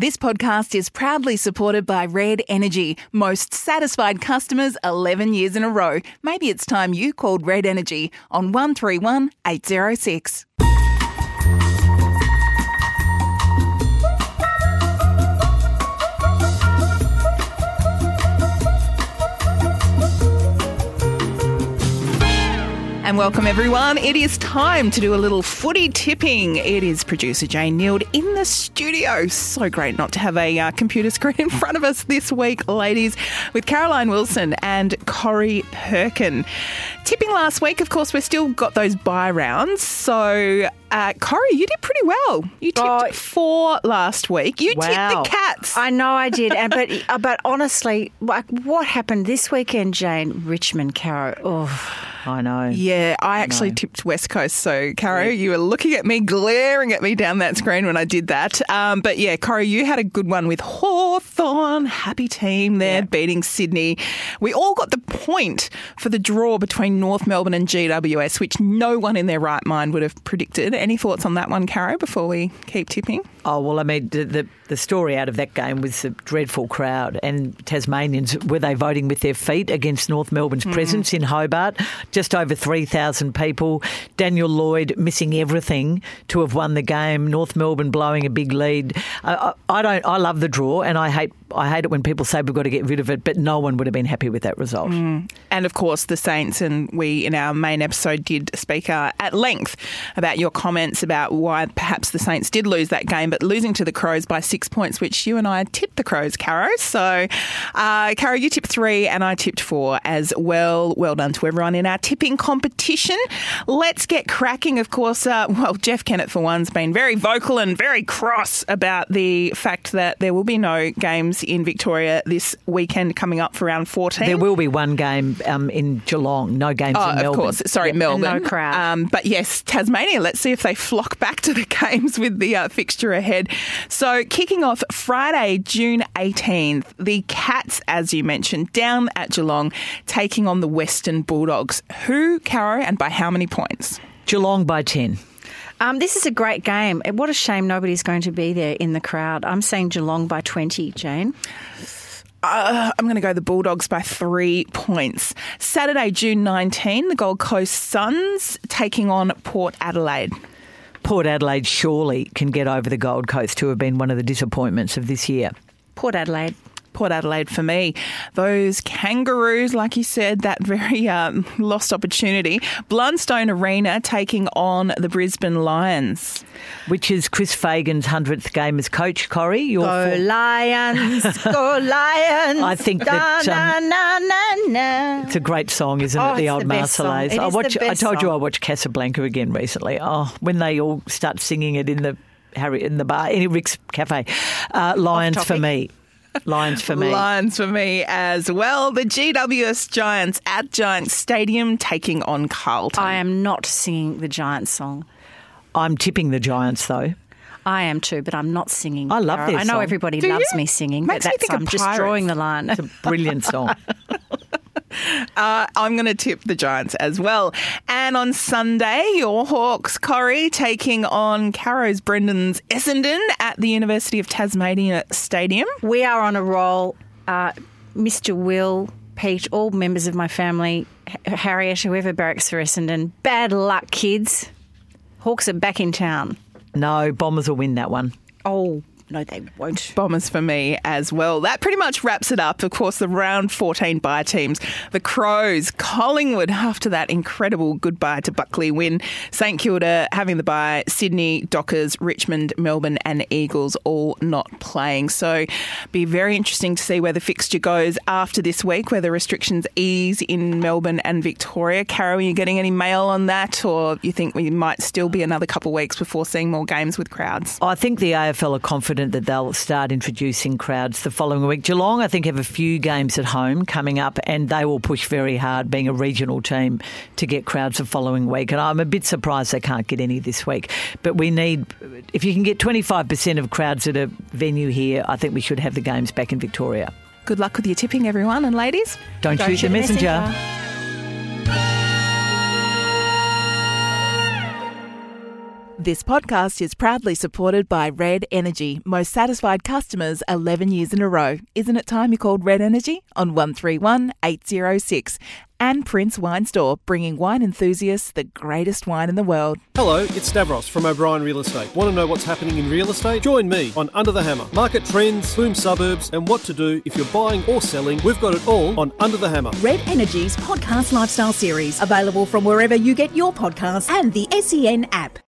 This podcast is proudly supported by Red Energy. Most satisfied customers 11 years in a row. Maybe it's time you called Red Energy on 131 806. And welcome everyone. It is time to do a little footy tipping. It is producer Jane Neild in the studio. So great not to have a uh, computer screen in front of us this week, ladies, with Caroline Wilson and Corrie Perkin. Tipping last week, of course, we've still got those bye rounds. So, uh, Corrie, you did pretty well. You tipped Oh. four last week. You Wow. tipped the Cats. I know I did, and but uh, but honestly, like what happened this weekend, Jane? Richmond, Caro. Oh, I know. Yeah, I actually No. tipped West Coast. So, Caro, you were looking at me, glaring at me down that screen when I did that. Um, but yeah, Caro, you had a good one with Hawthorn. Happy team there, beating Sydney. We all got the point for the draw between North Melbourne and GWS, which no one in their right mind would have predicted. Any thoughts on that one, Caro, before we keep tipping? Oh well, I mean the, the story out of that game was the dreadful crowd and Tasmanians were they voting with their feet against North Melbourne's presence in Hobart? Just over three thousand people. Daniel Lloyd missing everything to have won the game. North Melbourne blowing a big lead. Uh, I, I don't. I love the draw and I hate I hate it when people say we've got to get rid of it, but no one would have been happy with that result. And of course, the Saints, and we in our main episode did speak uh, at length about your comments about why perhaps the Saints did lose that game, but losing to the Crows by six points, which you and I tipped the Crows, Caro. So, uh, Caro, you tipped three and I tipped four as well. Well done to everyone in our tipping competition. Let's get cracking. Of course, uh, well, Jeff Kennett, for one's been very vocal and very cross about the fact that there will be no games in Victoria this weekend coming up for round 14. There will be one game um, in Geelong, no games Oh, in Melbourne. of course. Sorry, Melbourne. no crowd. Um, but yes, Tasmania. Let's see if they flock back to the games with the uh, fixture ahead. So, kicking off Friday, June 18th, the Cats, as you mentioned, down at Geelong, taking on the Western Bulldogs. Who, Caro, and by how many points? Geelong by ten. Um, this is a great game. What a shame nobody's going to be there in the crowd. I'm saying Geelong by twenty, Jane. Uh, I'm going to go the Bulldogs by three points. Saturday, June 19, the Gold Coast Suns taking on Port Adelaide. Port Adelaide surely can get over the Gold Coast, who have been one of the disappointments of this year. Port Adelaide. Port Adelaide for me. Those kangaroos, like you said, that very um, lost opportunity. Blundstone Arena taking on the Brisbane Lions. Which is Chris Fagan's 100th game as coach, Corrie. Your Go for- Lions, go Lions. I think that, um, na, na, na, It's a great song, isn't Oh, it? The old the. Marseillaise. I watch. I told you. I watched Casablanca again recently. Oh, when they all start singing it in the Harry in the bar, in Rick's Cafe. Uh, Lions for me. Lions for me. Lions for me as well. The GWS Giants at Giants Stadium taking on Carlton. I am not singing the Giants song. I'm tipping the Giants though. I am too, but I'm not singing. I love this. I know song. everybody Do loves you? me singing, Makes me but that's, think of I'm just drawing the line. It's a brilliant song. Uh, I'm going to tip the Giants as well. And on Sunday, your Hawks, Corrie, taking on Caro's Brendan's Essendon at the University of Tasmania Stadium. We are on a roll. Uh, Mr. Will, Pete, all members of my family, Harriet, whoever barracks for Essendon. Bad luck, kids. Hawks are back in town. No, Bombers will win that one. Oh, no, they won't. Bombers for me as well. That pretty much wraps it up. Of course, the round 14 bye teams. The Crows, Collingwood after that incredible goodbye to Buckley win. St Kilda having the bye. Sydney, Dockers, Richmond, Melbourne, and Eagles all not playing. So, be very interesting to see where the fixture goes after this week, where the restrictions ease in Melbourne and Victoria. Carol, are you getting any mail on that, or you think we might still be another couple of weeks before seeing more games with crowds? I think the AFL are confident that they'll start introducing crowds the following week. Geelong, I think, have a few games at home coming up, and they will push very hard, being a regional team, to get crowds the following week. And I'm a bit surprised they can't get any this week. But we need, if you can get 25% of crowds at a venue here, I think we should have the games back in Victoria. Good luck with your tipping, everyone, and ladies. Don't, Don't shoot, shoot the the messenger. messenger. This podcast is proudly supported by Red Energy, most satisfied customers 11 years in a row. Isn't it time you called Red Energy on 131 806? And Prince Wine Store, bringing wine enthusiasts the greatest wine in the world. Hello, it's Stavros from O'Brien Real Estate. Want to know what's happening in real estate? Join me on Under the Hammer. Market trends, boom suburbs, and what to do if you're buying or selling. We've got it all on Under the Hammer. Red Energy's podcast lifestyle series, available from wherever you get your podcasts and the SEN app.